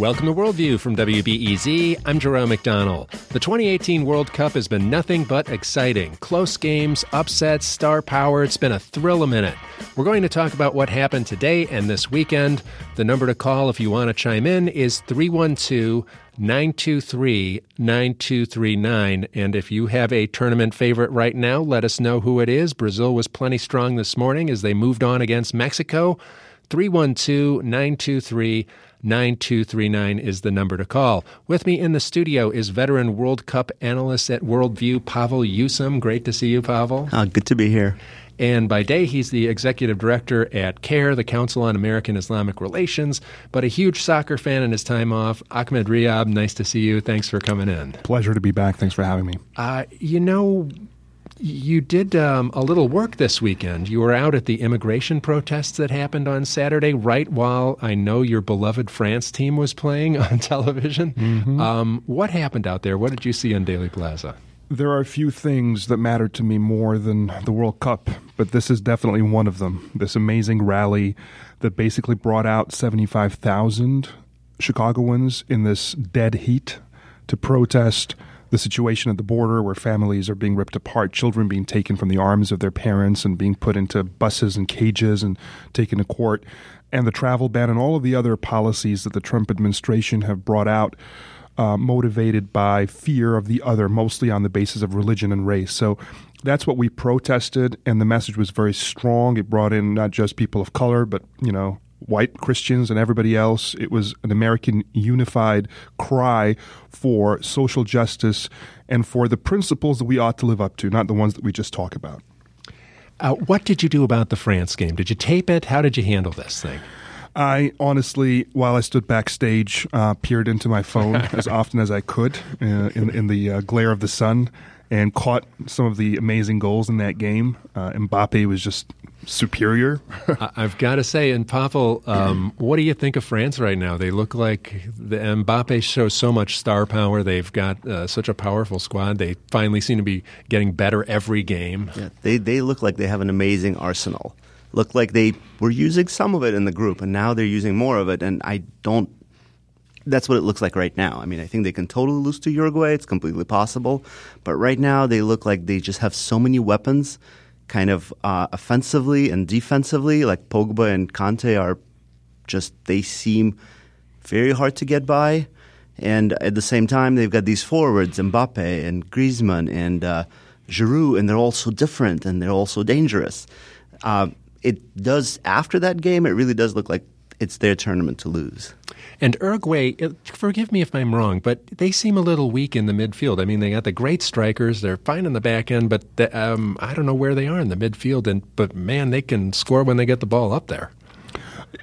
Welcome to Worldview from WBEZ. I'm Jerome McDonnell. The 2018 World Cup has been nothing but exciting. Close games, upsets, star power. It's been a thrill a minute. We're going to talk about what happened today and this weekend. The number to call if you want to chime in is 312 923 9239. And if you have a tournament favorite right now, let us know who it is. Brazil was plenty strong this morning as they moved on against Mexico. 312 923 9239 is the number to call. With me in the studio is veteran World Cup analyst at Worldview, Pavel Usam. Great to see you, Pavel. Uh, good to be here. And by day, he's the executive director at CAIR, the Council on American Islamic Relations, but a huge soccer fan in his time off. Ahmed Rehab, nice to see you. Thanks for coming in. Pleasure to be back. Thanks for having me. Uh, you know, you did um, a little work this weekend. You were out at the immigration protests that happened on Saturday, right while I know your beloved France team was playing on television. Mm-hmm. Um, what happened out there? What did you see on Daley Plaza? There are a few things that matter to me more than the World Cup, but this is definitely one of them. This amazing rally that basically brought out 75,000 Chicagoans in this dead heat to protest the situation at the border where families are being ripped apart, children being taken from the arms of their parents and being put into buses and cages and taken to court, and the travel ban and all of the other policies that the Trump administration have brought out. Uh, motivated by fear of the other, mostly on the basis of religion and race. So that's what we protested, and the message was very strong. It brought in not just people of color, but you know white Christians and everybody else. It was an American unified cry for social justice and for the principles that we ought to live up to, not the ones that we just talk about. Uh, what did you do about the France game? Did you tape it? How did you handle this thing? I honestly, while I stood backstage, uh, peered into my phone as often as I could uh, in, in the uh, glare of the sun and caught some of the amazing goals in that game. Uh, Mbappe was just superior. I've got to say, and Pavel, um, what do you think of France right now? They look like the Mbappe shows so much star power. They've got uh, such a powerful squad. They finally seem to be getting better every game. Yeah, they they look like they have an amazing arsenal. Look like they were using some of it in the group, and now they're using more of it. And I don't. That's what it looks like right now. I mean, I think they can totally lose to Uruguay. It's completely possible. But right now, they look like they just have so many weapons kind of uh, offensively and defensively. Like Pogba and Kante are just they seem very hard to get by, and at the same time they've got these forwards Mbappe and Griezmann and uh, Giroud, and they're all so different and they're all so dangerous. Uh, it does after that game. It really does look like it's their tournament to lose. And Uruguay, forgive me if I'm wrong, but they seem a little weak in the midfield. I mean, they got the great strikers; they're fine in the back end, but the, um, I don't know where they are in the midfield. And but man, they can score when they get the ball up there.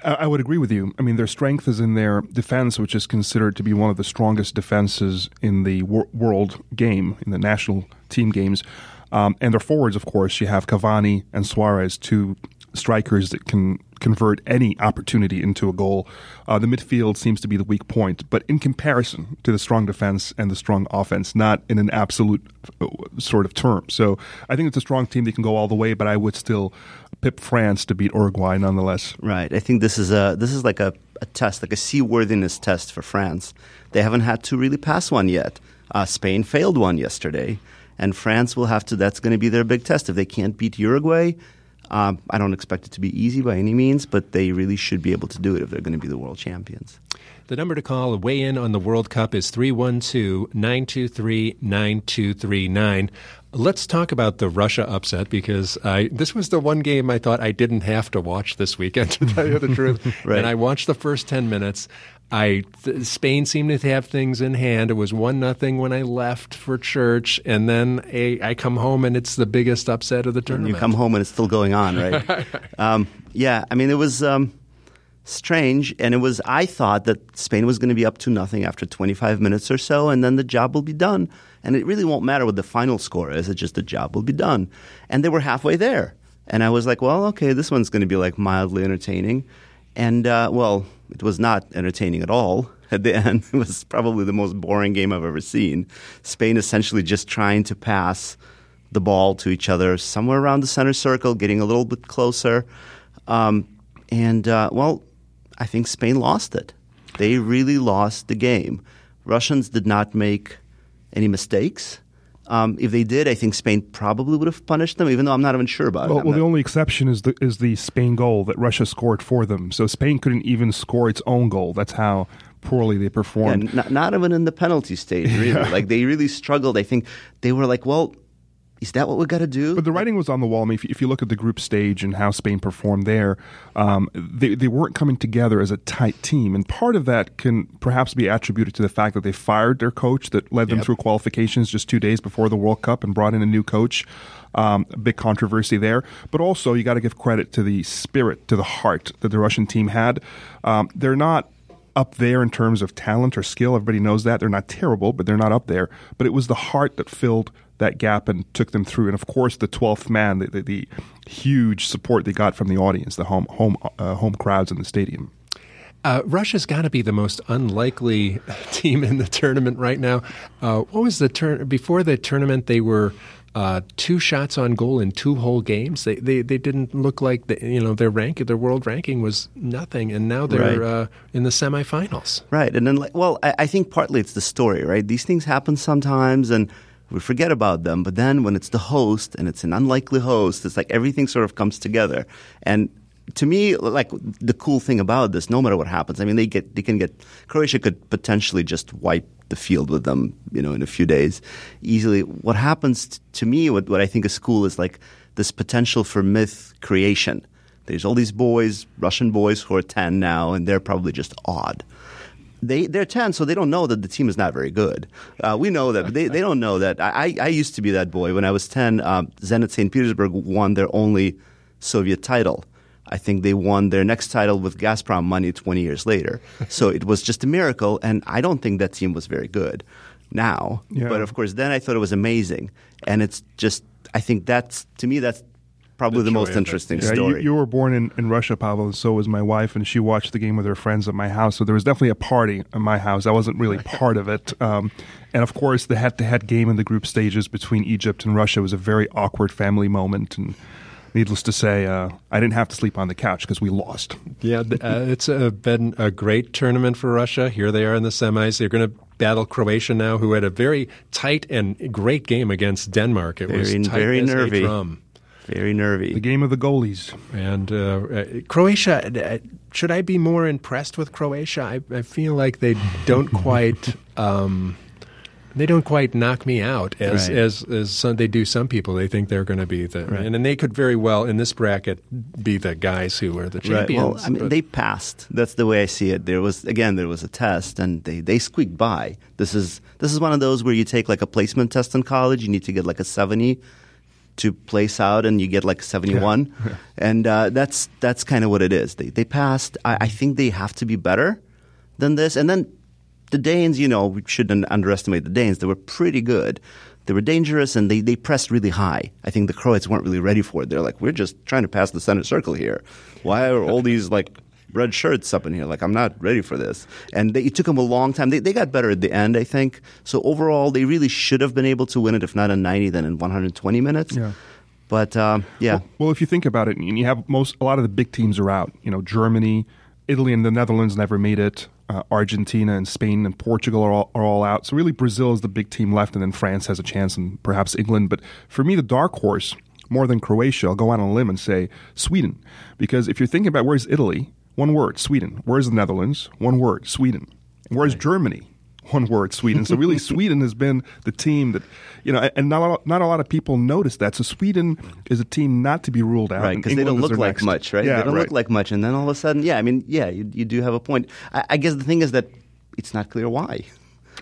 I would agree with you. I mean, their strength is in their defense, which is considered to be one of the strongest defenses in the wor- world game, in the national team games. Um, and their forwards, of course, you have Cavani and Suarez, two strikers that can convert any opportunity into a goal. Uh, the midfield seems to be the weak point, but in comparison to the strong defense and the strong offense, not in an absolute uh, sort of term. So I think it's a strong team that can go all the way, but I would still pip France to beat Uruguay nonetheless. Right. I think this is a this is like a, a test, like a seaworthiness test for France. They haven't had to really pass one yet. Uh, Spain failed one yesterday and France will have to. That's going to be their big test. If they can't beat Uruguay, um, I don't expect it to be easy by any means, but they really should be able to do it if they're going to be the world champions. The number to call, a weigh in on the World Cup, is 312 923 9239. Let's talk about the Russia upset because I, this was the one game I thought I didn't have to watch this weekend, to tell you the truth. right. And I watched the first 10 minutes. I th- Spain seemed to have things in hand. It was one nothing when I left for church, and then a, I come home and it's the biggest upset of the tournament. And you come home and it's still going on, right? um, yeah, I mean it was um, strange, and it was. I thought that Spain was going to be up to nothing after 25 minutes or so, and then the job will be done, and it really won't matter what the final score is. It's just the job will be done, and they were halfway there, and I was like, well, okay, this one's going to be like mildly entertaining, and uh, well it was not entertaining at all at the end. It was probably the most boring game I've ever seen. Spain essentially just trying to pass the ball to each other somewhere around the center circle, getting a little bit closer. Um, and, uh, well, I think Spain lost it. They really lost the game. Russians did not make any mistakes. Um, if they did, I think Spain probably would have punished them, even though I'm not even sure about well, it. Well, not, the only exception is the is the Spain goal that Russia scored for them. So Spain couldn't even score its own goal. That's how poorly they performed. Yeah, not, not, even in the penalty stage, really. Yeah. Like they really struggled. I think they were like, well, is that what we got to do? But the writing was on the wall. I mean, if, if, you look at the group stage and how Spain performed there, um, they, they weren't coming together as a tight team. And part of that can perhaps be attributed to the fact that they fired their coach that led them yep. through qualifications just two days before the World Cup and brought in a new coach. Um, a big controversy there. But also, you got to give credit to the spirit, to the heart that the Russian team had. Um, they're not up there in terms of talent or skill. Everybody knows that. They're not terrible, but they're not up there. But it was the heart that filled that gap and took them through. And of course, the 12th man, the, the, the huge support they got from the audience, the home, home, uh, home crowds in the stadium. Uh, Russia's got to be the most unlikely team in the tournament right now. Uh, what was the turn before the tournament? They were uh, two shots on goal in two whole games. They they, they didn't look like the, you know their rank their world ranking was nothing, and now they're right. uh, in the semifinals. Right, and then well, I, I think partly it's the story. Right, these things happen sometimes, and we forget about them. But then when it's the host and it's an unlikely host, it's like everything sort of comes together. And to me, like the cool thing about this, no matter what happens, I mean, they get they can get Croatia could potentially just wipe the field with them, you know, in a few days easily. What happens to me, what, what I think is cool is like this potential for myth creation. There's all these boys, Russian boys who are 10 now, and they're probably just odd. They, they're 10, so they don't know that the team is not very good. Uh, we know that, but they, they don't know that. I, I used to be that boy. When I was 10, um, Zenit St. Petersburg won their only Soviet title. I think they won their next title with Gazprom money 20 years later. so it was just a miracle, and I don't think that team was very good now. Yeah. But of course, then I thought it was amazing, and it's just I think that's to me that's probably the, the most interesting yeah, story. You, you, were born in, in Russia, Pavel, and so was my wife, and she watched the game with her friends at my house. So there was definitely a party at my house. I wasn't really part of it. Um, and of course, the head to head game in the group stages between Egypt and Russia was a very awkward family moment. And needless to say, uh, I didn't have to sleep on the couch because we lost. Yeah, uh, it's uh, been a great tournament for Russia. Here they are in the semis. They're going to battle Croatia now, who had a very tight and great game against Denmark. It very, was tight very as nervy. Very nervy. The game of the goalies. And uh, uh Croatia, uh, should I be more impressed with Croatia? I, I feel like they don't quite. Um, they don't quite knock me out as right. as as some, they do some people. They think they're going to be the right. and, and, they could very well in this bracket be the guys who are the champions. Right. Well, I mean, they passed. That's the way I see it. There was again there was a test and they they squeaked by. This is this is one of those where you take like a placement test in college. You need to get like a seventy to place out and you get like 71 yeah. and uh, that's that's kind of what it is they, they passed I, I, think they have to be better than this and then the Danes, you know, we shouldn't underestimate the Danes. They were pretty good. They were dangerous and they, they pressed really high. I think the Croats weren't really ready for it. They're like, we're just trying to pass the center circle here. Why are all these like red shirts up in here? Like, I'm not ready for this. And they, it took them a long time. They, they got better at the end, I think. So overall, they really should have been able to win it, if not in 90, then in 120 minutes. Yeah. But um, yeah. Well, well, if you think about it, and you have most a lot of the big teams are out. You know, Germany, Italy, and the Netherlands never made it uh, Argentina and Spain and Portugal are all, are all out. So really, Brazil is the big team left, and then France has a chance, and perhaps England. But for me, the dark horse more than Croatia, I'll go out on a limb and say Sweden, because if you're thinking about where's Italy, one word, Sweden. Where's the Netherlands? One word, Sweden. Where's right. Germany? one word, Sweden. So really, Sweden has been the team that you know, and not a lot, not a lot of people notice that. So Sweden is a team not to be ruled out, right? Because they don't look like next. much, right? Yeah, they don't right. look like much, and then all of a sudden, yeah, I mean, yeah, you, you do have a point. I, I guess the thing is that it's not clear why.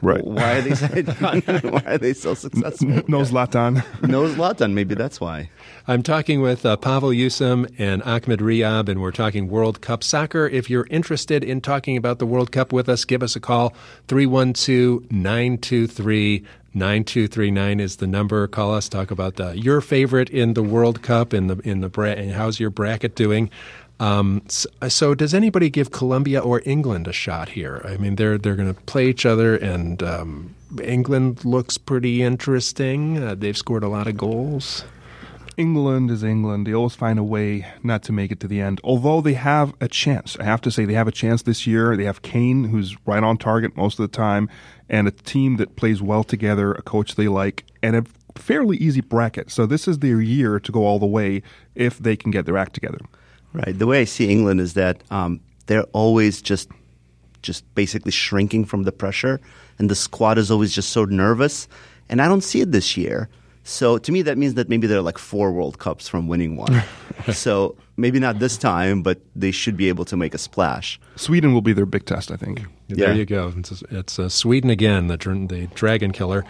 Right. Why are they why are they so successful? No Zlatan. no Zlatan. Maybe that's why. I'm talking with uh, Pavel Yusum and Ahmed Rehab, and we're talking World Cup soccer. If you're interested in talking about the World Cup with us, give us a call. 312 923 9239 is the number. Call us. Talk about uh, your favorite in the World Cup in the in the bra- and how's your bracket doing. Um, so, so, does anybody give Colombia or England a shot here? I mean, they're they're going to play each other, and um, England looks pretty interesting. Uh, they've scored a lot of goals. England is England. They always find a way not to make it to the end. Although they have a chance. I have to say they have a chance this year. They have Kane, who's right on target most of the time, and a team that plays well together, a coach they like, and a fairly easy bracket. So this is their year to go all the way if they can get their act together. Right. The way I see England is that um, they're always just just basically shrinking from the pressure, and the squad is always just so nervous. And I don't see it this year. So to me, that means that maybe they're like four World Cups from winning one. so maybe not this time, but they should be able to make a splash. Sweden will be their big test, I think. Yeah. There you go. It's, it's uh, Sweden again, the the dragon killer.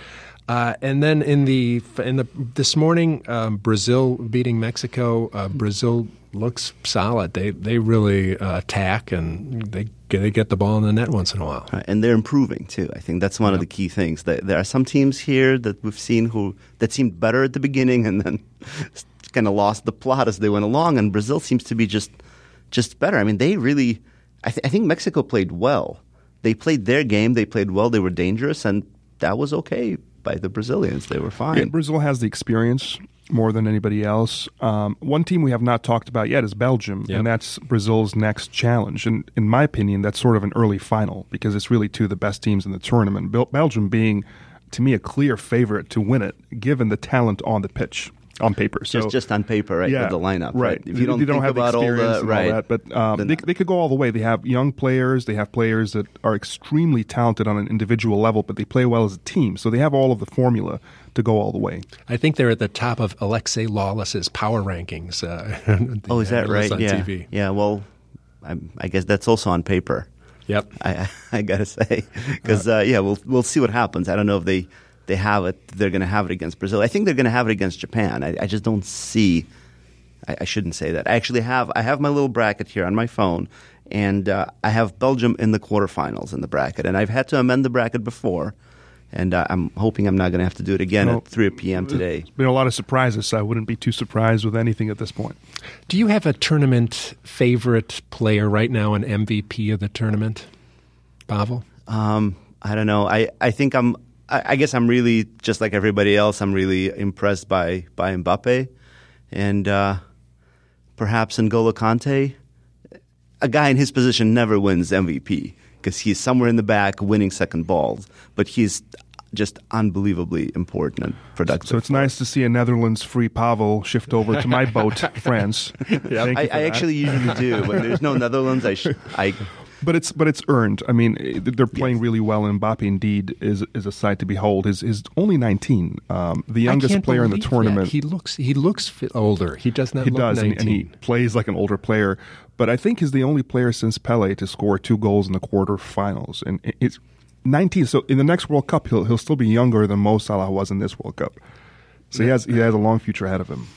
Uh, and then in the in the this morning, um, Brazil beating Mexico. Uh, Brazil looks solid. They they really uh, attack and they they get the ball in the net once in a while. Right, and they're improving too. I think that's one of the key things. That there are some teams here that we've seen who that seemed better at the beginning and then kind of lost the plot as they went along. And Brazil seems to be just just better. I mean, they really. I, th- I think Mexico played well. They played their game. They played well. They were dangerous, and that was okay by the Brazilians. They were fine. Yeah, Brazil has the experience more than anybody else. Um, one team we have not talked about yet is Belgium, Yep. and that's Brazil's next challenge. And in my opinion, that's sort of an early final because it's really two of the best teams in the tournament. Bel- Belgium being, to me, a clear favorite to win it, given the talent on the pitch on paper. So just just on paper, right? yeah, with the lineup, right? If you don't, they don't think have the about all experience the and right, all that, but um, they, they could go all the way. They have young players. They have players that are extremely talented on an individual level, but they play well as a team. So they have all of the formula to go all the way. I think they're at the top of Alexi Lalas's power rankings. Uh, oh, is that the- right? On yeah, TV. yeah. Well, I, I guess that's also on paper. Yep. I, I gotta say, because uh, yeah, we'll we'll see what happens. I don't know if they they have it. They're going to have it against Brazil. I think they're going to have it against Japan. I, I just don't see. I, I shouldn't say that. I actually have I have my little bracket here on my phone, and uh, I have Belgium in the quarterfinals in the bracket, and I've had to amend the bracket before, and uh, I'm hoping I'm not going to have to do it again No. at 3 p.m. today. There's been a lot of surprises, so I wouldn't be too surprised with anything at this point. Do you have a tournament favorite player right now, an MVP of the tournament, Pavel? Um, I don't know. I, I think I'm. I, I guess I'm really just like everybody else. I'm really impressed by by Mbappe, and uh, perhaps N'Golo Kante. A guy in his position never wins MVP because he's somewhere in the back winning second balls, but he's just unbelievably important and productive. So it's nice to see a Netherlands free Pavel shift over to my boat, France. You I, I actually usually do when there's no Netherlands. I sh- I But it's but it's earned. I mean, eh, they're playing really well, and Mbappe indeed is is a sight to behold. Is is only nineteen, um, the youngest player in the tournament. that. He looks he looks older. He does not He look does, and, 19. and he plays like an older player. But I think he's the only player since Pele to score two goals in the quarterfinals, and it's nineteen. So in the next World Cup, he'll he'll still be younger than Mo Salah was in this World Cup. So he has he has a long future ahead of him.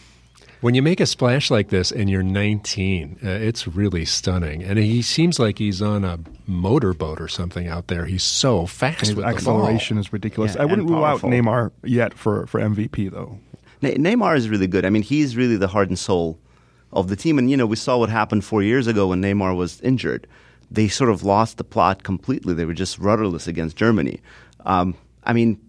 When you make a splash like this and you're 19, uh, it's really stunning. And he seems like he's on a motorboat or something out there. He's so fast His with acceleration the is ridiculous. Yeah, I wouldn't rule out. Neymar yet for, for MVP though. Ne- Neymar is really good. I mean, he's really the heart and soul of the team. And you know, we saw what happened four years ago when Neymar was injured. They sort of lost the plot completely. They were just rudderless against Germany. Um, I mean,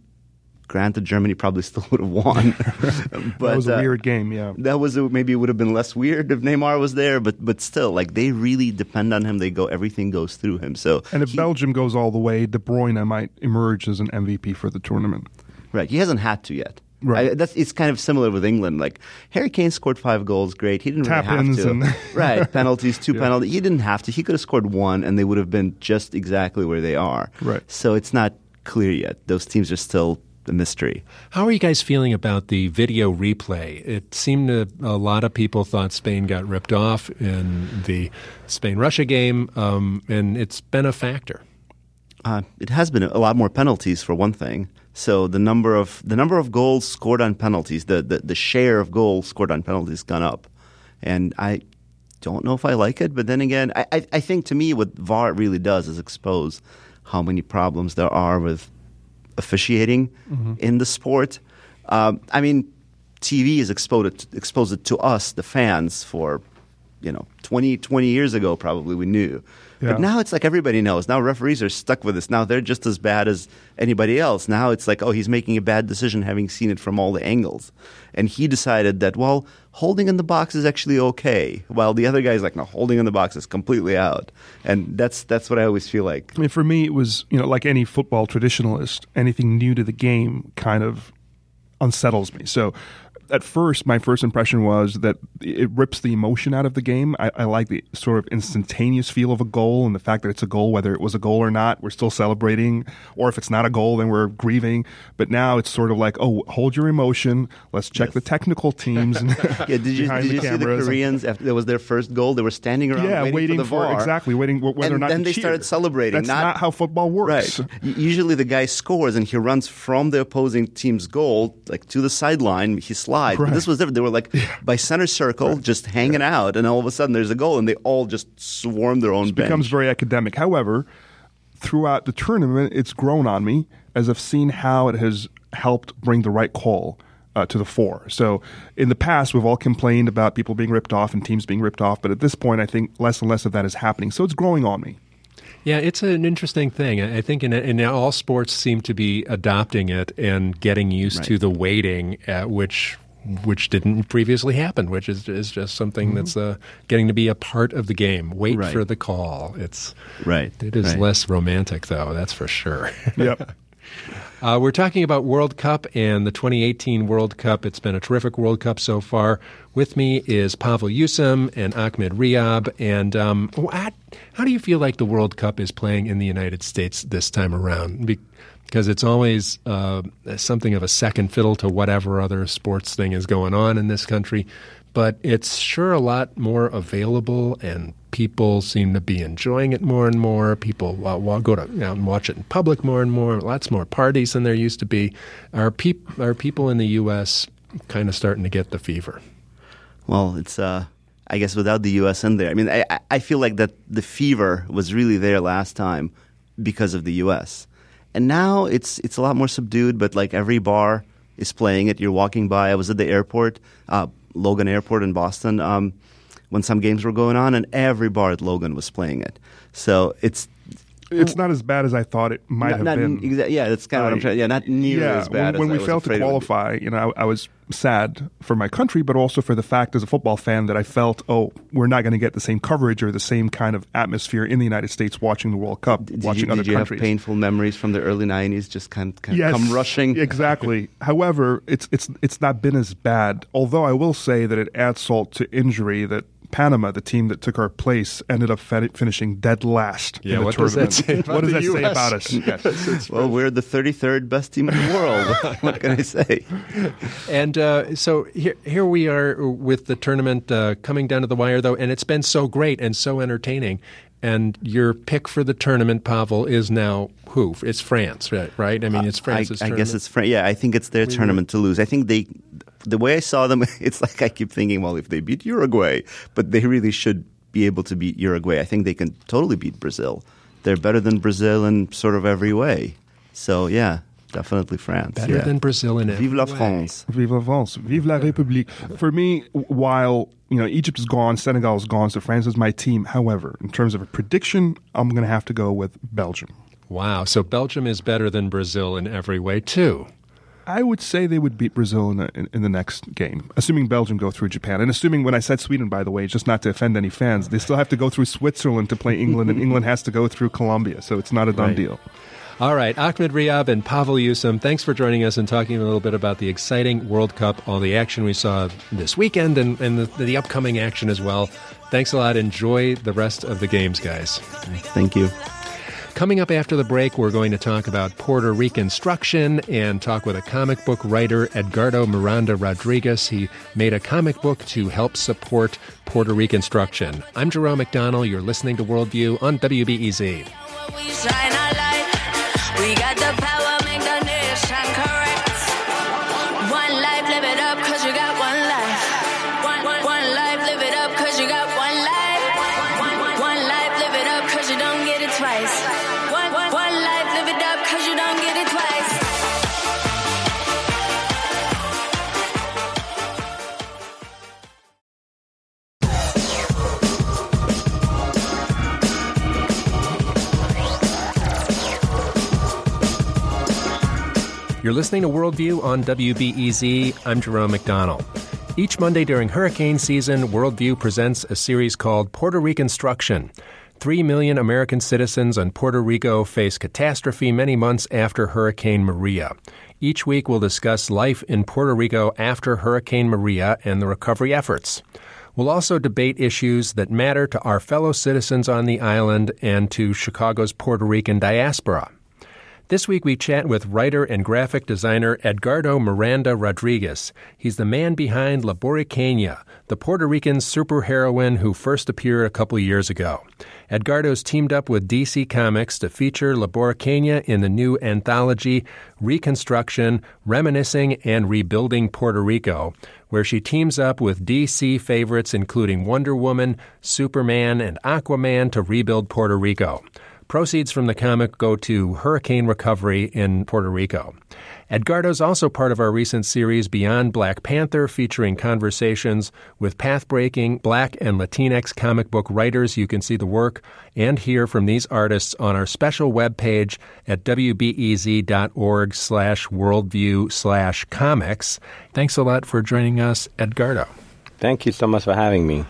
granted, Germany probably still would have won. but that was a uh, weird game, yeah. That was a, maybe it would have been less weird if Neymar was there, but but still, like they really depend on him. They go everything goes through him. So And if he- Belgium goes all the way, De Bruyne might emerge as an MVP for the tournament. Right. He hasn't had to yet. Right. I, that's it's kind of similar with England. Like Harry Kane scored five goals, great. He didn't really Tap-ins have to. and- right. Penalties, two Yeah. penalties. He didn't have to. He could have scored one, and they would have been just exactly where they are. Right. So it's not clear yet. Those teams are still a mystery. How are you guys feeling about the video replay? It seemed to a lot of people thought Spain got ripped off in the Spain Russia game, um, and it's been a factor. Uh, it has been a lot more penalties for one thing. So the number of the number of goals scored on penalties, the, the, the share of goals scored on penalties, gone up, and I don't know if I like it. But then again, I, I, I think to me what VAR really does is expose how many problems there are with officiating in the sport. Um, I mean, TV is exposed exposed it to us, the fans, for you know 20, 20 years ago probably we knew. Yeah. But now it's like everybody knows. Now referees are stuck with this. Now they're just as bad as anybody else. Now it's like, oh, he's making a bad decision having seen it from all the angles. And he decided that, well, holding in the box is actually okay. While the other guy's like, no, holding in the box is completely out. And that's that's what I always feel like. I mean, for me, it was you know like any football traditionalist, anything new to the game kind of unsettles me. So at first, my first impression was that it rips the emotion out of the game. I, I, like the sort of instantaneous feel of a goal and the fact that it's a goal, whether it was a goal or not, we're still celebrating. Or if it's not a goal, then we're grieving. But now it's sort of like, oh, hold your emotion. Let's check yes. the technical teams. yeah, did you, did you the see the Koreans after that was their first goal? They were standing around yeah, waiting, waiting for the for, VAR. exactly waiting whether and or not. Then they cheer. started celebrating. That's not, not how football works. Right. Usually the guy scores and he runs from the opposing team's goal like to the sideline. He slides. Right. But this was different. They were like by center circle, right. just hanging out, and all of a sudden there's a goal, and they all just swarm their own. It becomes very academic. However, throughout the tournament, it's grown on me as I've seen how it has helped bring the right call. Uh, to the fore. So in the past, we've all complained about people being ripped off and teams being ripped off, but at this point, I think less and less of that is happening. So it's growing on me. Yeah, it's an interesting thing. I think in, in all sports seem to be adopting it and getting used Right. to the waiting, at which which didn't previously happen, which is, is just something that's uh, getting to be a part of the game. Wait Right. for the call. It's Right. it is right. less romantic though. That's for sure. Yep. Uh, we're talking about World Cup and the 2018 World Cup. It's been a terrific World Cup so far. With me is Pavel Yusum and Ahmed Rehab. And um, what, how do you feel like the World Cup is playing in the United States this time around? Be- because it's always uh, something of a second fiddle to whatever other sports thing is going on in this country. But it's sure a lot more available, and people seem to be enjoying it more and more. People uh, go to know, and watch it in public more and more. Lots more parties than there used to be. Are, peop- are people in the U.S. kind of starting to get the fever? Well, it's uh, I guess without the U.S. in there. I mean, I- I feel like that the fever was really there last time because of the U.S. And now it's it's a lot more subdued. But like every bar is playing it. You're walking by. I was at the airport, uh, Logan Airport in Boston, um, when some games were going on, and every bar at Logan was playing it. So it's It's not as bad as I thought it might not, have not been. exa- yeah, that's kind of what I'm trying. Yeah, not nearly yeah, as bad when, when we I was failed to afraid it would be. qualify, you know, I, I was sad for my country, but also for the fact as a football fan that I felt, oh, we're not going to get the same coverage or the same kind of atmosphere in the United States watching the World Cup, Did watching you, other did you countries. have painful memories from the early '90s? Just kind of, kind of yes, come rushing. Exactly. However, it's it's it's not been as bad. Although I will say that it adds salt to injury that Panama, the team that took our place, ended up fin- finishing dead last. Yeah, in the what does that tournament. say what about does the that say US? about us? Yes. Well, we're the 33rd best team in the world. what can I say? And uh, so here, here we are with the tournament uh, coming down to the wire, though, and it's been so great and so entertaining. And your pick for the tournament, Pavel, is now who? It's France, right? right? I mean, it's I, France's I tournament. guess it's Fran- yeah. I think it's their tournament to lose. I think they, the way I saw them, it's like I keep thinking, well, if they beat Uruguay, but they really should be able to beat Uruguay. I think they can totally beat Brazil. They're better than Brazil in sort of every way. So yeah, definitely France. better yeah. than Brazil in every Vive la way. France. Vive la France. Vive la République. For me, while you know Egypt is gone, Senegal is gone, so France is my team. However, in terms of a prediction, I'm going to have to go with Belgium. Wow. So Belgium is better than Brazil in every way, too. I would say they would beat Brazil in the, in, in the next game, assuming Belgium go through Japan, and assuming when I said Sweden, by the way, just not to offend any fans, they still have to go through Switzerland to play England, and England has to go through Colombia, so it's not a done Right. deal. All right, Ahmed Rehab and Pavel Yusum, thanks for joining us and talking a little bit about the exciting World Cup, all the action we saw this weekend, and, and the, the upcoming action as well. Thanks a lot. Enjoy the rest of the games, guys. Thank you. Coming up after the break, we're going to talk about Puerto Reconstruction and talk with a comic book writer, Edgardo Miranda Rodriguez. He made a comic book to help support Puerto Reconstruction. I'm Jerome McDonnell. You're listening to Worldview on WBEZ. You're listening to Worldview on WBEZ. I'm Jerome McDonnell. Each Monday during hurricane season, Worldview presents a series called Puerto Reconstruction. Three million American citizens on Puerto Rico face catastrophe many months after Hurricane Maria. Each week, we'll discuss life in Puerto Rico after Hurricane Maria and the recovery efforts. We'll also debate issues that matter to our fellow citizens on the island and to Chicago's Puerto Rican diaspora. This week we chat with writer and graphic designer Edgardo Miranda Rodriguez. He's the man behind La Borinqueña, the Puerto Rican superheroine who first appeared a couple years ago. Edgardo's teamed up with DC Comics to feature La Borinqueña in the new anthology Ricanstruction, Reminiscing and Rebuilding Puerto Rico, where she teams up with DC favorites including Wonder Woman, Superman, and Aquaman to rebuild Puerto Rico. Proceeds from the comic go to hurricane recovery in Puerto Rico. Edgardo is also part of our recent series Beyond Black Panther, featuring conversations with path-breaking Black and Latinx comic book writers. You can see the work and hear from these artists on our special webpage at wbez.org slash worldview slash comics. Thanks a lot for joining us, Edgardo. Thank you so much for having me.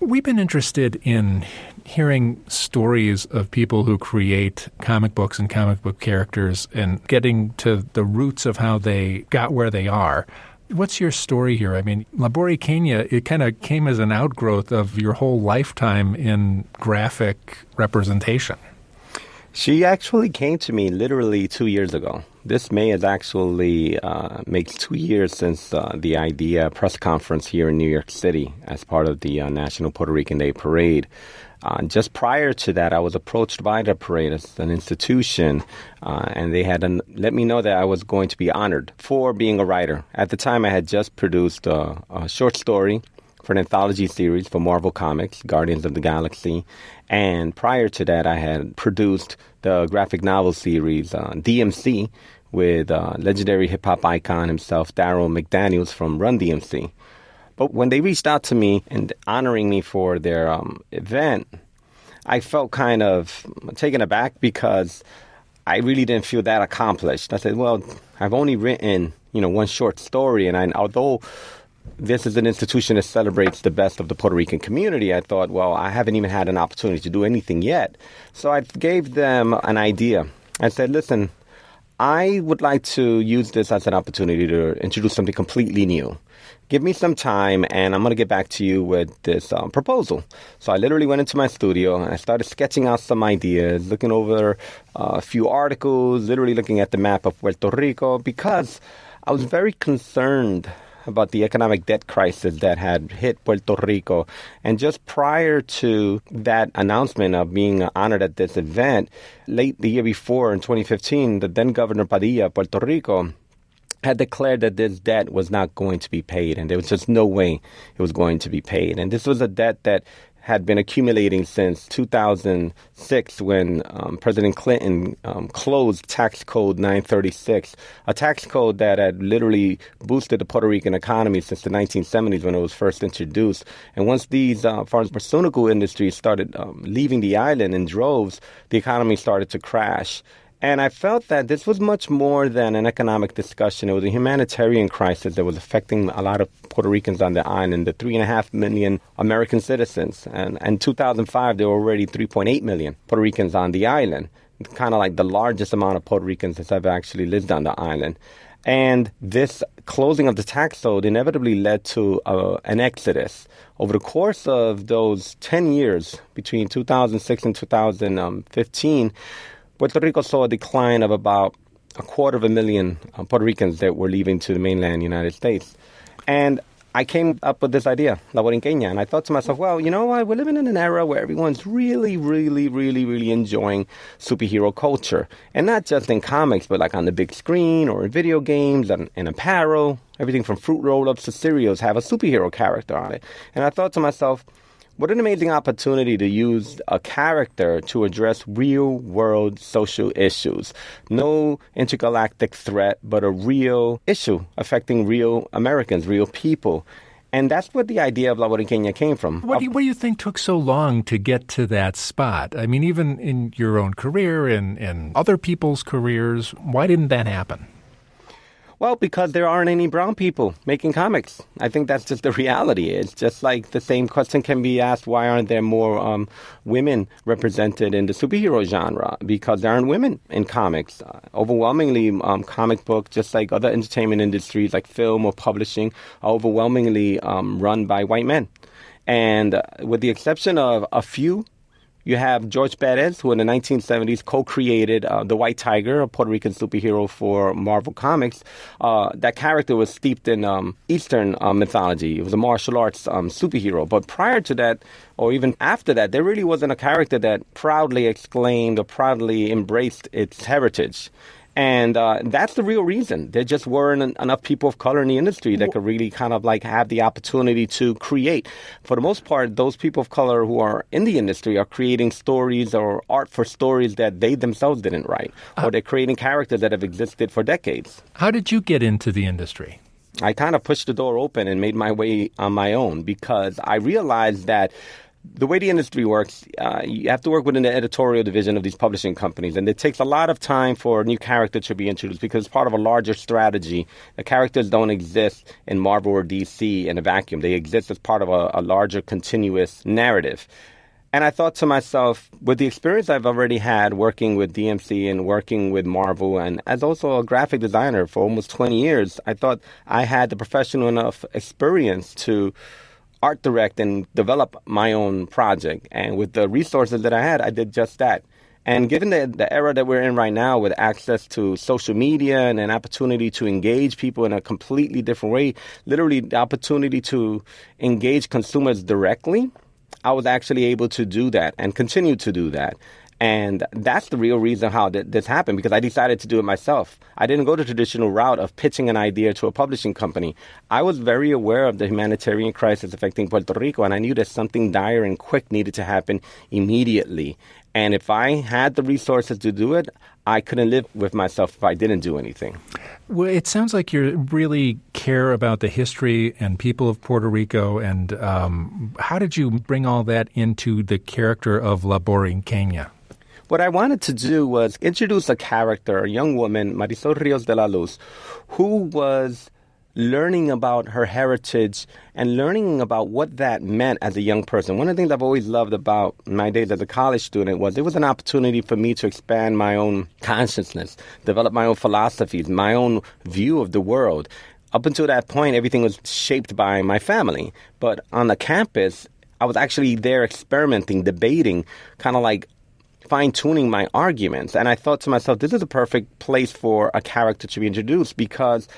We've been interested in hearing stories of people who create comic books and comic book characters and getting to the roots of how they got where they are. What's your story here? I mean, La Borinqueña, it kind of came as an outgrowth of your whole lifetime in graphic representation. She actually came to me literally two years ago. This May is actually uh, makes two years since uh, the idea press conference here in New York City as part of the uh, National Puerto Rican Day Parade. Uh, just prior to that, I was approached by the parade as an institution, uh, and they had an, let me know that I was going to be honored for being a writer. At the time, I had just produced a, a short story for an anthology series for Marvel Comics, Guardians of the Galaxy. And prior to that, I had produced the graphic novel series uh, DMC with legendary hip hop icon himself, Darryl McDaniels from Run DMC. But when they reached out to me and honoring me for their um, event, I felt kind of taken aback because I really didn't feel that accomplished. I said, "Well, I've only written, you know, one short story, and I, although this is an institution that celebrates the best of the Puerto Rican community, I thought, well, I haven't even had an opportunity to do anything yet. So I gave them an idea. I said, listen, I would like to use this as an opportunity to introduce something completely new give me some time and I'm going to get back to you with this um, proposal. So I literally went into my studio and I started sketching out some ideas, looking over uh, a few articles, literally looking at the map of Puerto Rico because I was very concerned about the economic debt crisis that had hit Puerto Rico. And just prior to that announcement of being honored at this event, late the year before in 2015, the then Governor Padilla Puerto Rico had declared that this debt was not going to be paid, and there was just no way it was going to be paid. And this was a debt that had been accumulating since 2006 when um, President Clinton um, closed Tax Code 936, a tax code that had literally boosted the Puerto Rican economy since the 1970s when it was first introduced. And once these uh, pharmaceutical industries started um, leaving the island in droves, the economy started to crash. And I felt that this was much more than an economic discussion. It was a humanitarian crisis that was affecting a lot of Puerto Ricans on the island, the three and a half million American citizens. And in 2005, there were already 3.8 million Puerto Ricans on the island, kind of like the largest amount of Puerto Ricans that's ever actually lived on the island. And this closing of the tax code inevitably led to uh, an exodus. Over the course of those 10 years, between 2006 and 2015, Puerto Rico saw a decline of about a quarter of a million uh, Puerto Ricans that were leaving to the mainland United States. And I came up with this idea, La Borinqueña, and I thought to myself, well, you know what? We're living in an era where everyone's really, really, really, really enjoying superhero culture. And not just in comics, but like on the big screen or in video games and in apparel. Everything from fruit roll ups to cereals have a superhero character on it. And I thought to myself, what an amazing opportunity to use a character to address real world social issues. No intergalactic threat, but a real issue affecting real Americans, real people. And that's where the idea of La Borinqueña came from. What do, you, what do you think took so long to get to that spot? I mean, even in your own career and, and other people's careers, why didn't that happen? Well, because there aren't any brown people making comics. I think that's just the reality. It's just like the same question can be asked why aren't there more um, women represented in the superhero genre? Because there aren't women in comics. Uh, overwhelmingly, um, comic book, just like other entertainment industries like film or publishing, are overwhelmingly um, run by white men. And uh, with the exception of a few you have George Perez, who in the 1970s co-created uh, the White Tiger, a Puerto Rican superhero for Marvel Comics. Uh, that character was steeped in um, Eastern uh, mythology. It was a martial arts um, superhero. But prior to that, or even after that, there really wasn't a character that proudly exclaimed or proudly embraced its heritage. And uh, that's the real reason. There just weren't enough people of color in the industry that could really kind of like have the opportunity to create. For the most part, those people of color who are in the industry are creating stories or art for stories that they themselves didn't write, or uh, they're creating characters that have existed for decades. How did you get into the industry? I kind of pushed the door open and made my way on my own because I realized that the way the industry works, uh, you have to work within the editorial division of these publishing companies, and it takes a lot of time for a new character to be introduced because it's part of a larger strategy. The characters don't exist in Marvel or DC in a vacuum; they exist as part of a, a larger, continuous narrative. And I thought to myself, with the experience I've already had working with DMC and working with Marvel, and as also a graphic designer for almost 20 years, I thought I had the professional enough experience to art direct and develop my own project. And with the resources that I had, I did just that. And given the, the era that we're in right now with access to social media and an opportunity to engage people in a completely different way, literally the opportunity to engage consumers directly, I was actually able to do that and continue to do that. And that's the real reason how th- this happened because I decided to do it myself. I didn't go the traditional route of pitching an idea to a publishing company. I was very aware of the humanitarian crisis affecting Puerto Rico, and I knew that something dire and quick needed to happen immediately. And if I had the resources to do it, I couldn't live with myself if I didn't do anything. Well, it sounds like you really care about the history and people of Puerto Rico. And um, how did you bring all that into the character of La Borinqueña? What I wanted to do was introduce a character, a young woman, Marisol Rios de la Luz, who was learning about her heritage and learning about what that meant as a young person. One of the things I've always loved about my days as a college student was it was an opportunity for me to expand my own consciousness, develop my own philosophies, my own view of the world. Up until that point, everything was shaped by my family. But on the campus, I was actually there experimenting, debating, kind of like fine tuning my arguments. And I thought to myself, this is a perfect place for a character to be introduced because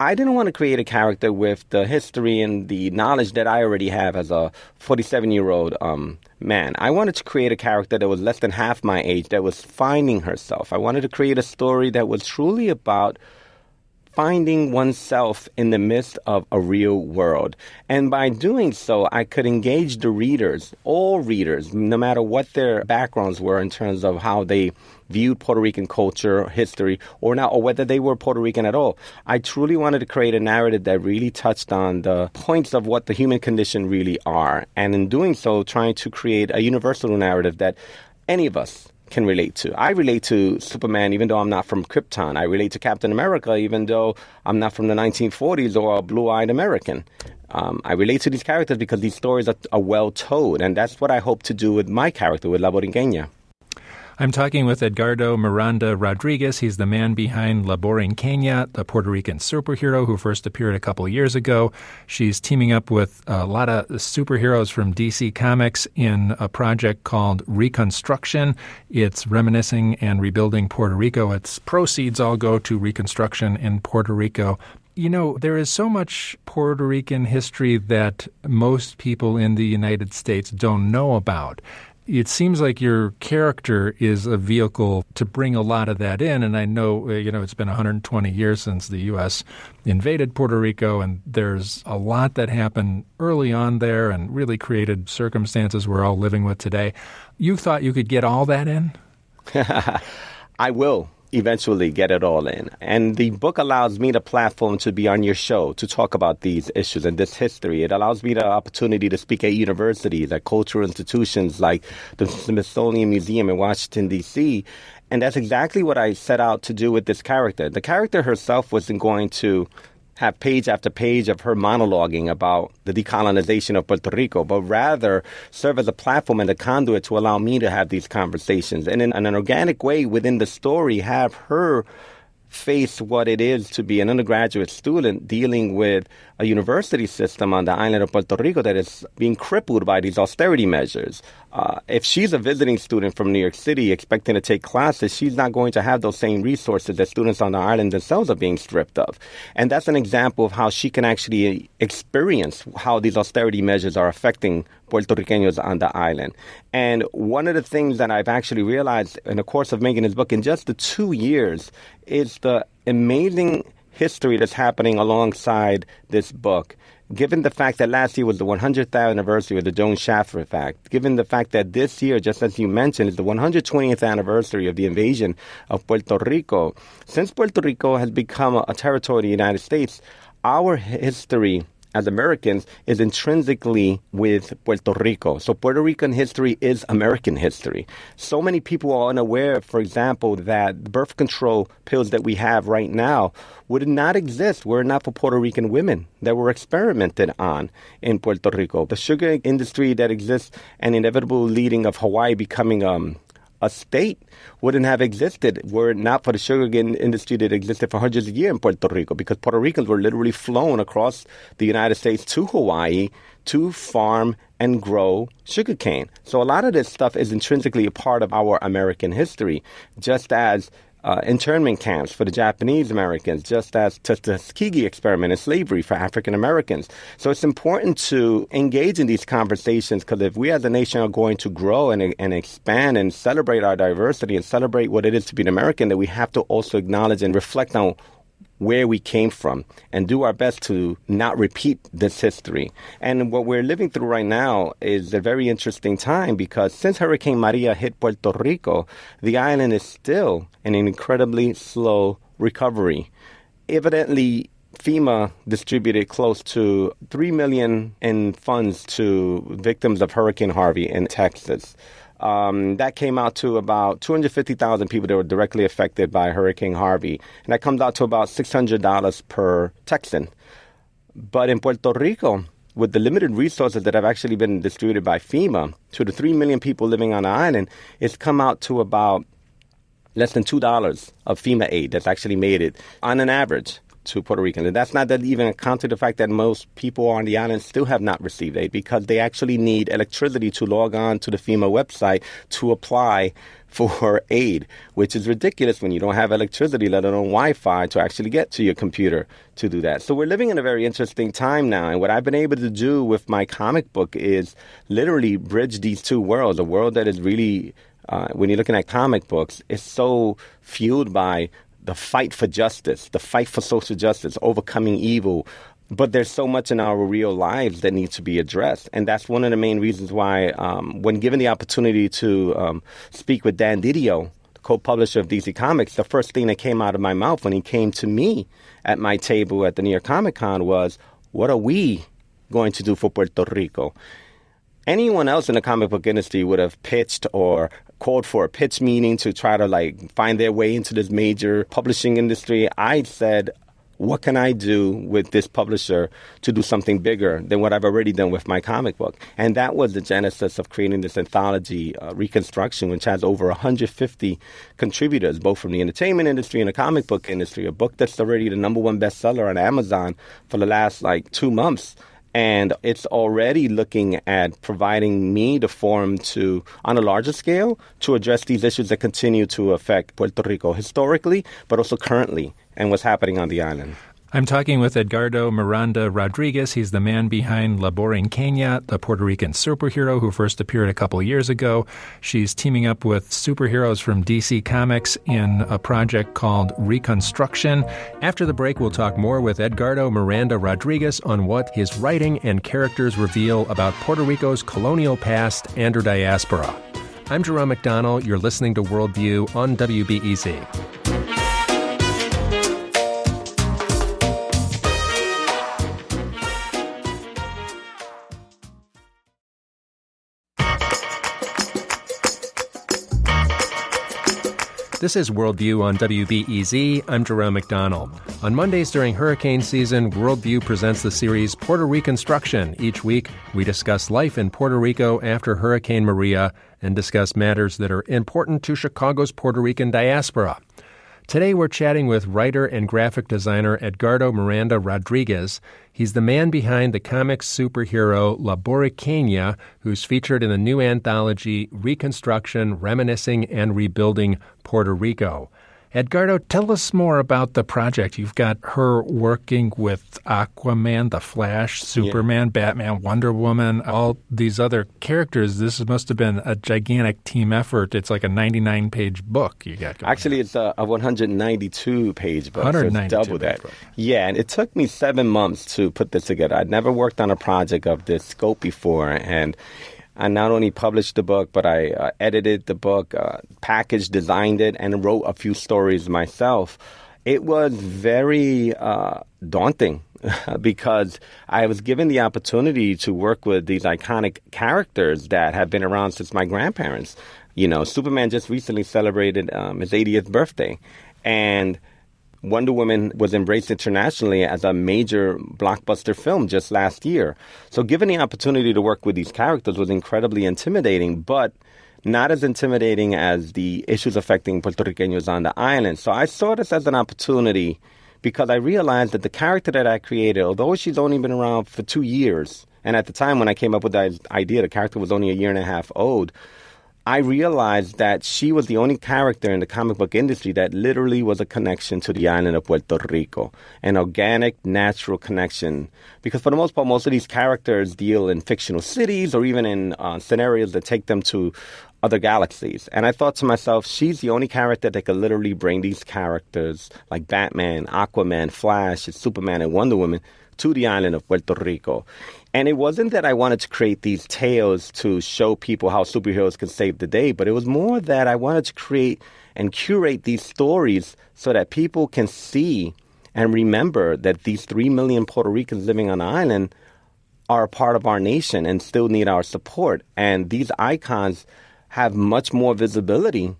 I didn't want to create a character with the history and the knowledge that I already have as a 47 year old um, man. I wanted to create a character that was less than half my age, that was finding herself. I wanted to create a story that was truly about finding oneself in the midst of a real world. And by doing so, I could engage the readers, all readers, no matter what their backgrounds were in terms of how they viewed Puerto Rican culture, history, or not, or whether they were Puerto Rican at all. I truly wanted to create a narrative that really touched on the points of what the human condition really are. And in doing so, trying to create a universal narrative that any of us can relate to. I relate to Superman even though I'm not from Krypton. I relate to Captain America even though I'm not from the 1940s or a blue eyed American. Um, I relate to these characters because these stories are, are well told, and that's what I hope to do with my character, with La Borinqueña. I'm talking with Edgardo Miranda Rodriguez. He's the man behind La Borinqueña, the Puerto Rican superhero who first appeared a couple years ago. She's teaming up with a lot of superheroes from DC Comics in a project called Ricanstruction. It's reminiscing and rebuilding Puerto Rico. Its proceeds all go to reconstruction in Puerto Rico. You know, there is so much Puerto Rican history that most people in the United States don't know about it seems like your character is a vehicle to bring a lot of that in. And I know, uh, you know, it's been 120 years since the U.S. invaded Puerto Rico, and there's a lot that happened early on there and really created circumstances we're all living with today. You thought you could get all that in? I will eventually get it all in. And the book allows me the platform to be on your show to talk about these issues and this history. It allows me the opportunity to speak at universities, at cultural institutions like the Smithsonian Museum in Washington, D.C., And that's exactly what I set out to do with this character. The character herself wasn't going to have page after page of her monologuing about the decolonization of Puerto Rico, but rather serve as a platform and a conduit to allow me to have these conversations. And in, in an organic way within the story, have her face what it is to be an undergraduate student dealing with a university system on the island of Puerto Rico that is being crippled by these austerity measures. Uh, if she's a visiting student from New York City expecting to take classes, she's not going to have those same resources that students on the island themselves are being stripped of. And that's an example of how she can actually experience how these austerity measures are affecting Puerto Ricanos on the island. And one of the things that I've actually realized in the course of making this book in just the two years is the amazing history that's happening alongside this book given the fact that last year was the 100th anniversary of the Jones-Shafroth Act, given the fact that this year, just as you mentioned, is the 120th anniversary of the invasion of Puerto Rico, since Puerto Rico has become a territory of the United States, our history as Americans is intrinsically with Puerto Rico. So Puerto Rican history is American history. So many people are unaware, for example, that birth control pills that we have right now would not exist were it not for Puerto Rican women that were experimented on in Puerto Rico. The sugar industry that exists and inevitable leading of Hawaii becoming um, a state wouldn't have existed were it not for the sugar industry that existed for hundreds of years in Puerto Rico because Puerto Ricans were literally flown across the United States to Hawaii to farm and grow sugarcane. So a lot of this stuff is intrinsically a part of our American history, just as uh, internment camps for the Japanese Americans, just as the Tuskegee experiment in slavery for African Americans. So it's important to engage in these conversations because if we as a nation are going to grow and, and expand and celebrate our diversity and celebrate what it is to be an American, that we have to also acknowledge and reflect on where we came from and do our best to not repeat this history. And what we're living through right now is a very interesting time because since Hurricane Maria hit Puerto Rico, the island is still in an incredibly slow recovery. Evidently, FEMA distributed close to 3 million in funds to victims of Hurricane Harvey in Texas. Um, that came out to about 250,000 people that were directly affected by Hurricane Harvey. And that comes out to about $600 per Texan. But in Puerto Rico, with the limited resources that have actually been distributed by FEMA to the 3 million people living on the island, it's come out to about less than $2 of FEMA aid that's actually made it on an average to Puerto Ricans. And that's not that even account to the fact that most people on the island still have not received aid because they actually need electricity to log on to the FEMA website to apply for aid, which is ridiculous when you don't have electricity, let alone Wi Fi, to actually get to your computer to do that. So we're living in a very interesting time now. And what I've been able to do with my comic book is literally bridge these two worlds a world that is really uh, when you're looking at comic books, is so fueled by the fight for justice, the fight for social justice, overcoming evil. But there's so much in our real lives that needs to be addressed. And that's one of the main reasons why, um, when given the opportunity to um, speak with Dan Didio, the co publisher of DC Comics, the first thing that came out of my mouth when he came to me at my table at the New York Comic Con was, What are we going to do for Puerto Rico? Anyone else in the comic book industry would have pitched or called for a pitch meeting to try to like find their way into this major publishing industry. I said, what can I do with this publisher to do something bigger than what I've already done with my comic book? And that was the genesis of creating this anthology, uh, Ricanstruction, which has over 150 contributors, both from the entertainment industry and the comic book industry. A book that's already the number one bestseller on Amazon for the last like two months and it's already looking at providing me the forum to, on a larger scale, to address these issues that continue to affect Puerto Rico historically, but also currently, and what's happening on the island. I'm talking with Edgardo Miranda Rodriguez. He's the man behind La Borinqueña, the Puerto Rican superhero who first appeared a couple years ago. She's teaming up with superheroes from DC Comics in a project called Ricanstruction. After the break, we'll talk more with Edgardo Miranda Rodriguez on what his writing and characters reveal about Puerto Rico's colonial past and her diaspora. I'm Jerome McDonnell. You're listening to Worldview on WBEZ. This is Worldview on WBEZ. I'm Jerome McDonnell. On Mondays during hurricane season, Worldview presents the series Puerto Reconstruction. Each week, we discuss life in Puerto Rico after Hurricane Maria and discuss matters that are important to Chicago's Puerto Rican diaspora. Today we're chatting with writer and graphic designer Edgardo Miranda Rodriguez. He's the man behind the comics superhero La Boricua, who's featured in the new anthology Ricanstruction, Reminiscing, and Rebuilding Puerto Rico. Edgardo, tell us more about the project. You've got her working with Aquaman, The Flash, Superman, yeah. Batman, Wonder Woman, all these other characters. This must have been a gigantic team effort. It's like a 99 page book you got going. Actually, it's a, a 192 page book. 192 so double that. Book. Yeah, and it took me seven months to put this together. I'd never worked on a project of this scope before. And I not only published the book, but I uh, edited the book, uh, packaged, designed it, and wrote a few stories myself. It was very uh, daunting because I was given the opportunity to work with these iconic characters that have been around since my grandparents. You know, Superman just recently celebrated um, his 80th birthday, and Wonder Woman was embraced internationally as a major blockbuster film just last year. So, given the opportunity to work with these characters was incredibly intimidating, but not as intimidating as the issues affecting Puerto Ricanos on the island. So, I saw this as an opportunity because I realized that the character that I created, although she's only been around for two years, and at the time when I came up with that idea, the character was only a year and a half old. I realized that she was the only character in the comic book industry that literally was a connection to the island of Puerto Rico, an organic, natural connection. Because for the most part, most of these characters deal in fictional cities or even in uh, scenarios that take them to other galaxies. And I thought to myself, she's the only character that could literally bring these characters like Batman, Aquaman, Flash, Superman, and Wonder Woman to the island of Puerto Rico. And it wasn't that I wanted to create these tales to show people how superheroes can save the day, but it was more that I wanted to create and curate these stories so that people can see and remember that these 3 million Puerto Ricans living on the island are a part of our nation and still need our support. And these icons have much more visibility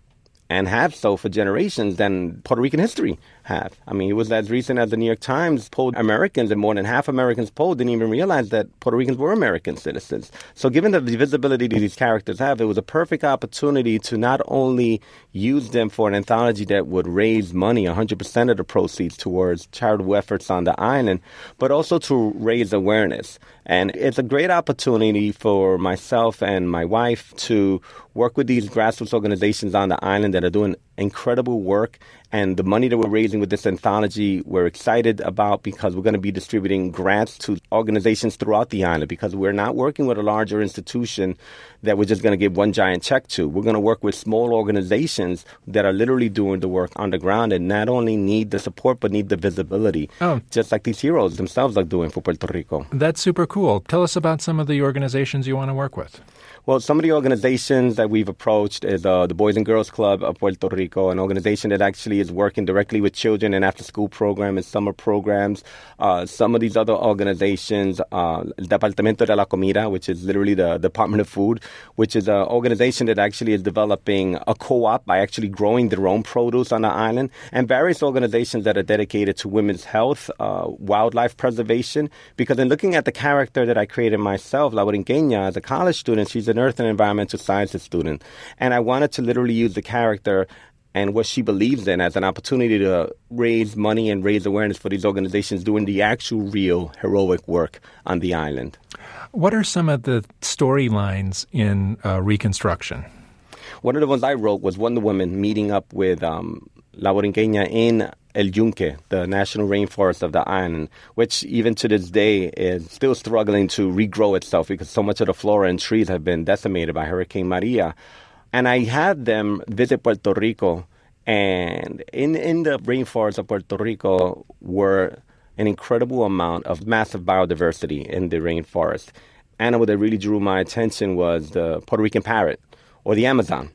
and have so for generations than Puerto Rican history have. I mean, it was as recent as the New York Times polled Americans, and more than half Americans polled didn't even realize that Puerto Ricans were American citizens. So, given the visibility these characters have, it was a perfect opportunity to not only use them for an anthology that would raise money, 100% of the proceeds towards charitable efforts on the island, but also to raise awareness. And it's a great opportunity for myself and my wife to work with these grassroots organizations on the island that are doing incredible work and the money that we're raising with this anthology, we're excited about because we're going to be distributing grants to organizations throughout the island because we're not working with a larger institution that we're just going to give one giant check to. We're going to work with small organizations that are literally doing the work on the ground and not only need the support but need the visibility, oh. just like these heroes themselves are doing for Puerto Rico. That's super cool. Tell us about some of the organizations you want to work with. Well, some of the organizations that we've approached is uh, the Boys and Girls Club of Puerto Rico, an organization that actually is working directly with children in after-school programs and summer programs. Uh, some of these other organizations, uh, Departamento de la Comida, which is literally the Department of Food, which is an organization that actually is developing a co-op by actually growing their own produce on the island, and various organizations that are dedicated to women's health, uh, wildlife preservation. Because in looking at the character that I created myself, La Borinqueña, as a college student, she's an earth and environmental sciences student. And I wanted to literally use the character and what she believes in as an opportunity to raise money and raise awareness for these organizations doing the actual real heroic work on the island. What are some of the storylines in uh, Ricanstruction? One of the ones I wrote was Wonder Woman meeting up with um, La Borinqueña in El Yunque, the national rainforest of the island, which even to this day is still struggling to regrow itself because so much of the flora and trees have been decimated by Hurricane Maria. And I had them visit Puerto Rico, and in, in the rainforest of Puerto Rico were an incredible amount of massive biodiversity in the rainforest. Animal that really drew my attention was the Puerto Rican parrot or the Amazon.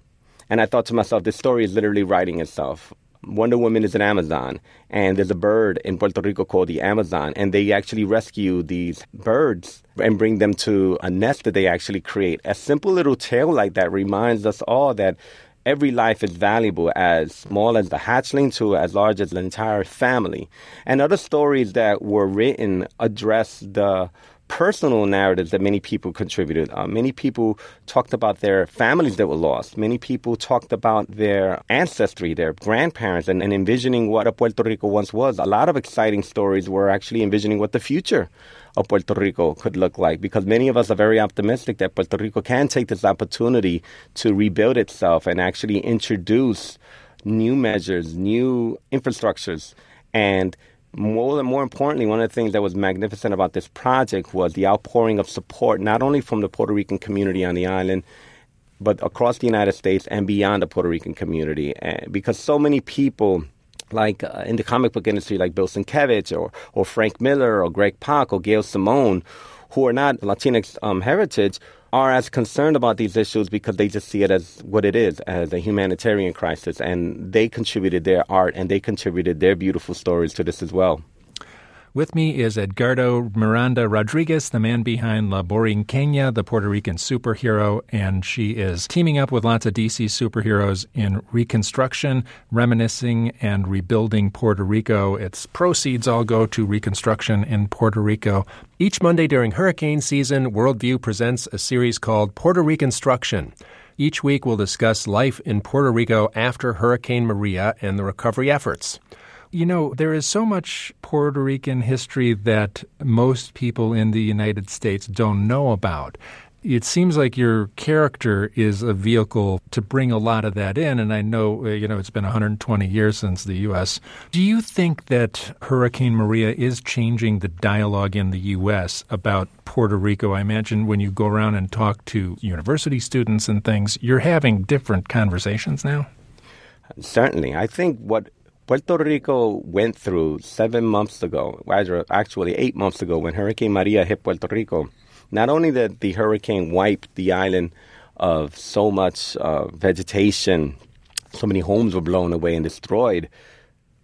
And I thought to myself, this story is literally writing itself. Wonder Woman is an Amazon, and there's a bird in Puerto Rico called the Amazon, and they actually rescue these birds and bring them to a nest that they actually create. A simple little tale like that reminds us all that every life is valuable, as small as the hatchling to as large as the entire family. And other stories that were written address the personal narratives that many people contributed. Uh, many people talked about their families that were lost. Many people talked about their ancestry, their grandparents, and, and envisioning what a Puerto Rico once was. A lot of exciting stories were actually envisioning what the future of Puerto Rico could look like because many of us are very optimistic that Puerto Rico can take this opportunity to rebuild itself and actually introduce new measures, new infrastructures, and more more importantly, one of the things that was magnificent about this project was the outpouring of support, not only from the Puerto Rican community on the island, but across the United States and beyond the Puerto Rican community. And because so many people, like uh, in the comic book industry, like Bill Sienkiewicz or, or Frank Miller or Greg Pak or Gail Simone, who are not Latinx um, heritage, are as concerned about these issues because they just see it as what it is, as a humanitarian crisis. And they contributed their art and they contributed their beautiful stories to this as well. With me is Edgardo Miranda Rodriguez, the man behind La Borinqueña, the Puerto Rican superhero, and she is teaming up with lots of DC superheroes in Ricanstruction, reminiscing, and rebuilding Puerto Rico. Its proceeds all go to reconstruction in Puerto Rico. Each Monday during hurricane season, Worldview presents a series called Puerto Reconstruction. Each week, we'll discuss life in Puerto Rico after Hurricane Maria and the recovery efforts. You know, there is so much Puerto Rican history that most people in the United States don't know about. It seems like your character is a vehicle to bring a lot of that in. And I know, uh, you know, it's been 120 years since the U.S. Do you think that Hurricane Maria is changing the dialogue in the U.S. about Puerto Rico? I imagine when you go around and talk to university students and things, you're having different conversations now. Certainly. I think what Puerto Rico went through seven months ago, actually eight months ago, when Hurricane Maria hit Puerto Rico. Not only did the hurricane wipe the island of so much uh, vegetation, so many homes were blown away and destroyed,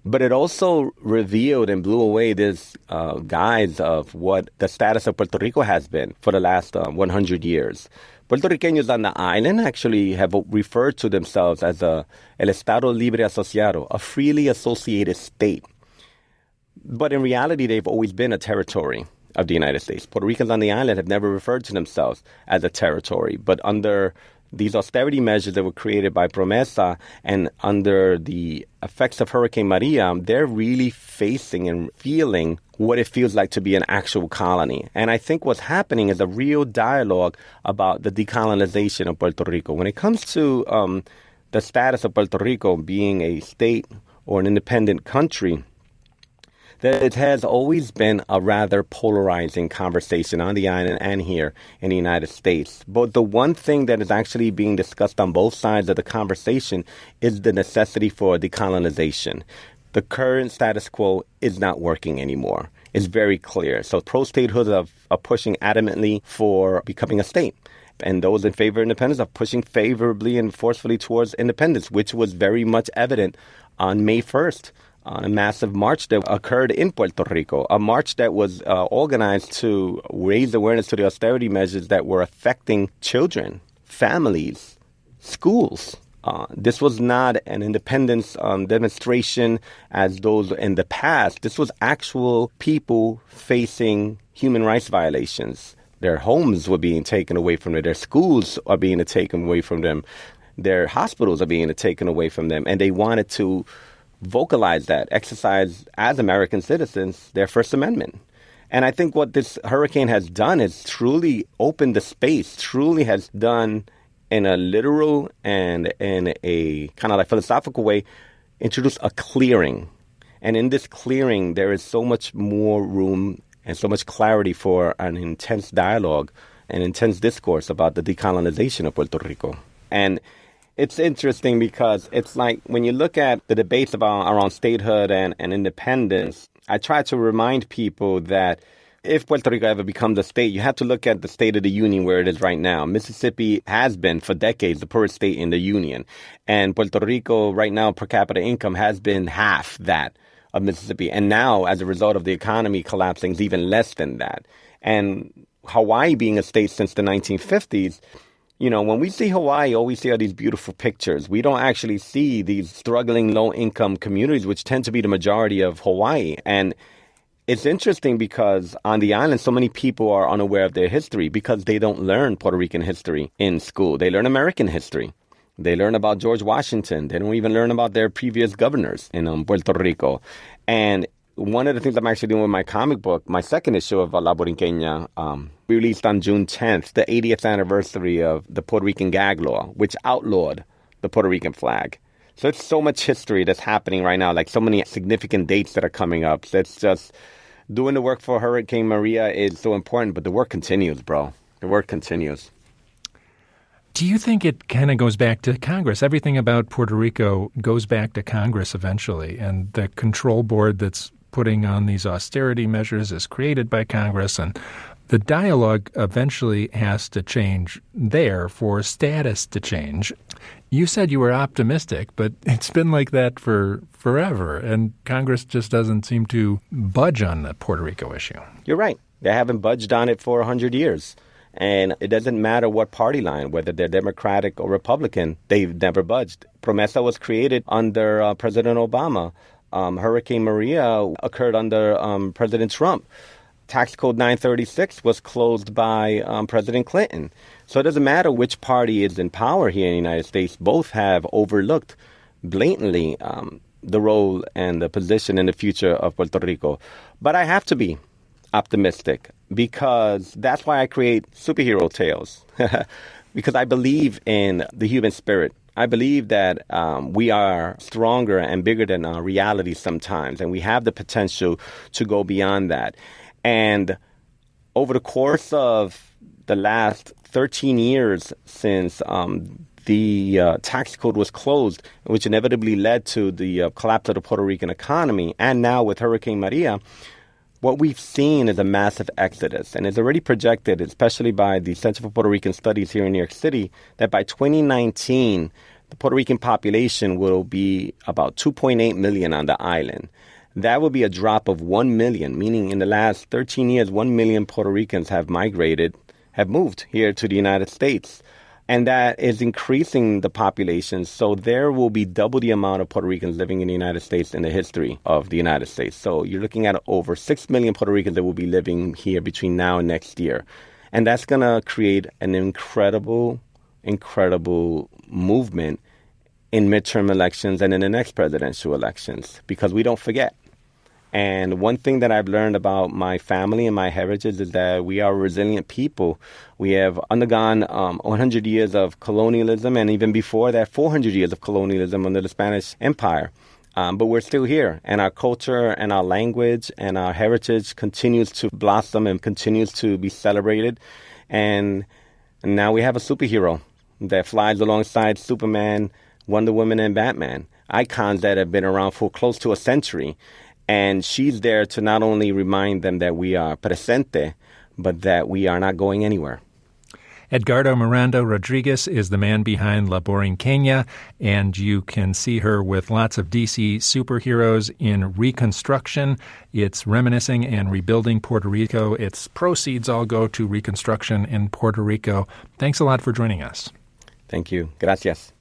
but it also revealed and blew away this uh, guise of what the status of Puerto Rico has been for the last uh, 100 years. Puerto Ricanos on the island actually have referred to themselves as a el Estado Libre Asociado, a freely associated state. But in reality, they've always been a territory of the United States. Puerto Ricans on the island have never referred to themselves as a territory, but under these austerity measures that were created by Promesa and under the effects of Hurricane Maria, they're really facing and feeling what it feels like to be an actual colony. And I think what's happening is a real dialogue about the decolonization of Puerto Rico. When it comes to um, the status of Puerto Rico being a state or an independent country, that it has always been a rather polarizing conversation on the island and here in the United States. But the one thing that is actually being discussed on both sides of the conversation is the necessity for decolonization. The current status quo is not working anymore. It's very clear. So pro statehood are, are pushing adamantly for becoming a state and those in favor of independence are pushing favorably and forcefully towards independence, which was very much evident on May 1st on a massive march that occurred in Puerto Rico, a march that was uh, organized to raise awareness to the austerity measures that were affecting children, families, schools. Uh, this was not an independence um, demonstration as those in the past. This was actual people facing human rights violations. Their homes were being taken away from them. Their schools are being taken away from them. Their hospitals are being taken away from them. And they wanted to vocalize that, exercise as American citizens their First Amendment. And I think what this hurricane has done is truly opened the space, truly has done in a literal and in a kind of like philosophical way, introduce a clearing. And in this clearing, there is so much more room and so much clarity for an intense dialogue, an intense discourse about the decolonization of Puerto Rico. And it's interesting because it's like when you look at the debates about around statehood and, and independence, I try to remind people that if Puerto Rico ever becomes a state, you have to look at the state of the union where it is right now. Mississippi has been for decades the poorest state in the union. And Puerto Rico right now per capita income has been half that of Mississippi. And now as a result of the economy collapsing is even less than that. And Hawaii being a state since the 1950s, you know, when we see Hawaii, all we see are these beautiful pictures. We don't actually see these struggling low income communities, which tend to be the majority of Hawaii. And it's interesting because on the island, so many people are unaware of their history because they don't learn Puerto Rican history in school. They learn American history. They learn about George Washington. They don't even learn about their previous governors in um, Puerto Rico. And one of the things I'm actually doing with my comic book, my second issue of La Borinqueña, um, released on June 10th, the 80th anniversary of the Puerto Rican gag law, which outlawed the Puerto Rican flag. So it's so much history that's happening right now, like so many significant dates that are coming up. So it's just doing the work for Hurricane Maria is so important, but the work continues, bro. The work continues. Do you think it kind of goes back to Congress? Everything about Puerto Rico goes back to Congress eventually, and the control board that's putting on these austerity measures is created by Congress, and the dialogue eventually has to change there for status to change. You said you were optimistic, but it's been like that for forever, and Congress just doesn't seem to budge on the Puerto Rico issue. You're right. They haven't budged on it for 100 years. And it doesn't matter what party line, whether they're Democratic or Republican, they've never budged. Promesa was created under uh, President Obama. Um, Hurricane Maria occurred under um, President Trump. Tax Code 936 was closed by um, President Clinton. So it doesn't matter which party is in power here in the United States, both have overlooked blatantly um, the role and the position in the future of Puerto Rico. But I have to be optimistic because that's why I create superhero tales. because I believe in the human spirit. I believe that um, we are stronger and bigger than our reality sometimes, and we have the potential to go beyond that. And over the course of the last 13 years since um, the uh, tax code was closed, which inevitably led to the uh, collapse of the Puerto Rican economy, and now with Hurricane Maria, what we've seen is a massive exodus, and it's already projected, especially by the Center for Puerto Rican Studies here in New York City, that by 2019, the Puerto Rican population will be about 2.8 million on the island. That will be a drop of 1 million, meaning in the last 13 years, 1 million Puerto Ricans have migrated, have moved here to the United States and that is increasing the population. So there will be double the amount of Puerto Ricans living in the United States in the history of the United States. So you're looking at over 6 million Puerto Ricans that will be living here between now and next year. And that's going to create an incredible, incredible movement in midterm elections and in the next presidential elections because we don't forget and one thing that I've learned about my family and my heritage is that we are resilient people. We have undergone um, 100 years of colonialism, and even before that, 400 years of colonialism under the Spanish Empire. Um, but we're still here, and our culture and our language and our heritage continues to blossom and continues to be celebrated. And, and now we have a superhero that flies alongside Superman, Wonder Woman, and Batman, icons that have been around for close to a century. And she's there to not only remind them that we are presente, but that we are not going anywhere. Edgardo Miranda Rodriguez is the man behind La Borinqueña, and you can see her with lots of DC superheroes in Ricanstruction. It's reminiscing and rebuilding Puerto Rico. Its proceeds all go to reconstruction in Puerto Rico. Thanks a lot for joining us. Thank you. Gracias.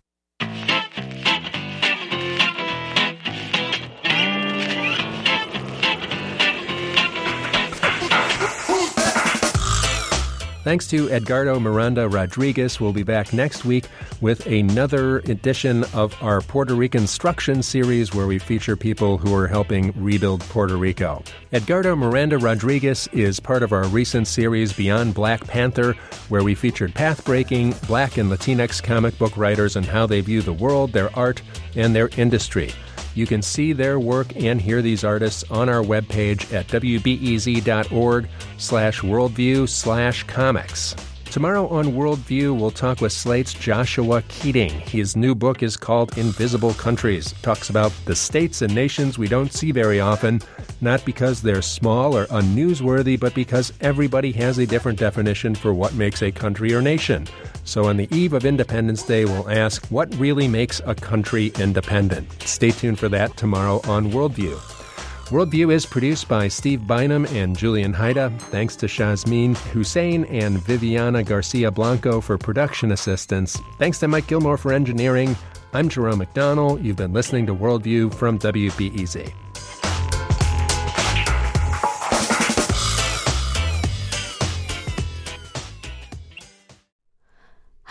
Thanks to Edgardo Miranda Rodriguez. We'll be back next week with another edition of our Puerto Reconstruction series where we feature people who are helping rebuild Puerto Rico. Edgardo Miranda Rodriguez is part of our recent series Beyond Black Panther, where we featured path-breaking Black and Latinx comic book writers and how they view the world, their art, and their industry. You can see their work and hear these artists on our webpage at wbez.org slash worldview slash comics. Tomorrow on Worldview, we'll talk with Slate's Joshua Keating. His new book is called Invisible Countries. Talks about the states and nations we don't see very often, not because they're small or unnewsworthy, but because everybody has a different definition for what makes a country or nation. So on the eve of Independence Day, we'll ask what really makes a country independent. Stay tuned for that tomorrow on Worldview. Worldview is produced by Steve Bynum and Julian Hayda. Thanks to Shazmin Hussein and Viviana Garcia Blanco for production assistance. Thanks to Mike Gilmore for engineering. I'm Jerome McDonnell. You've been listening to Worldview from WBEZ.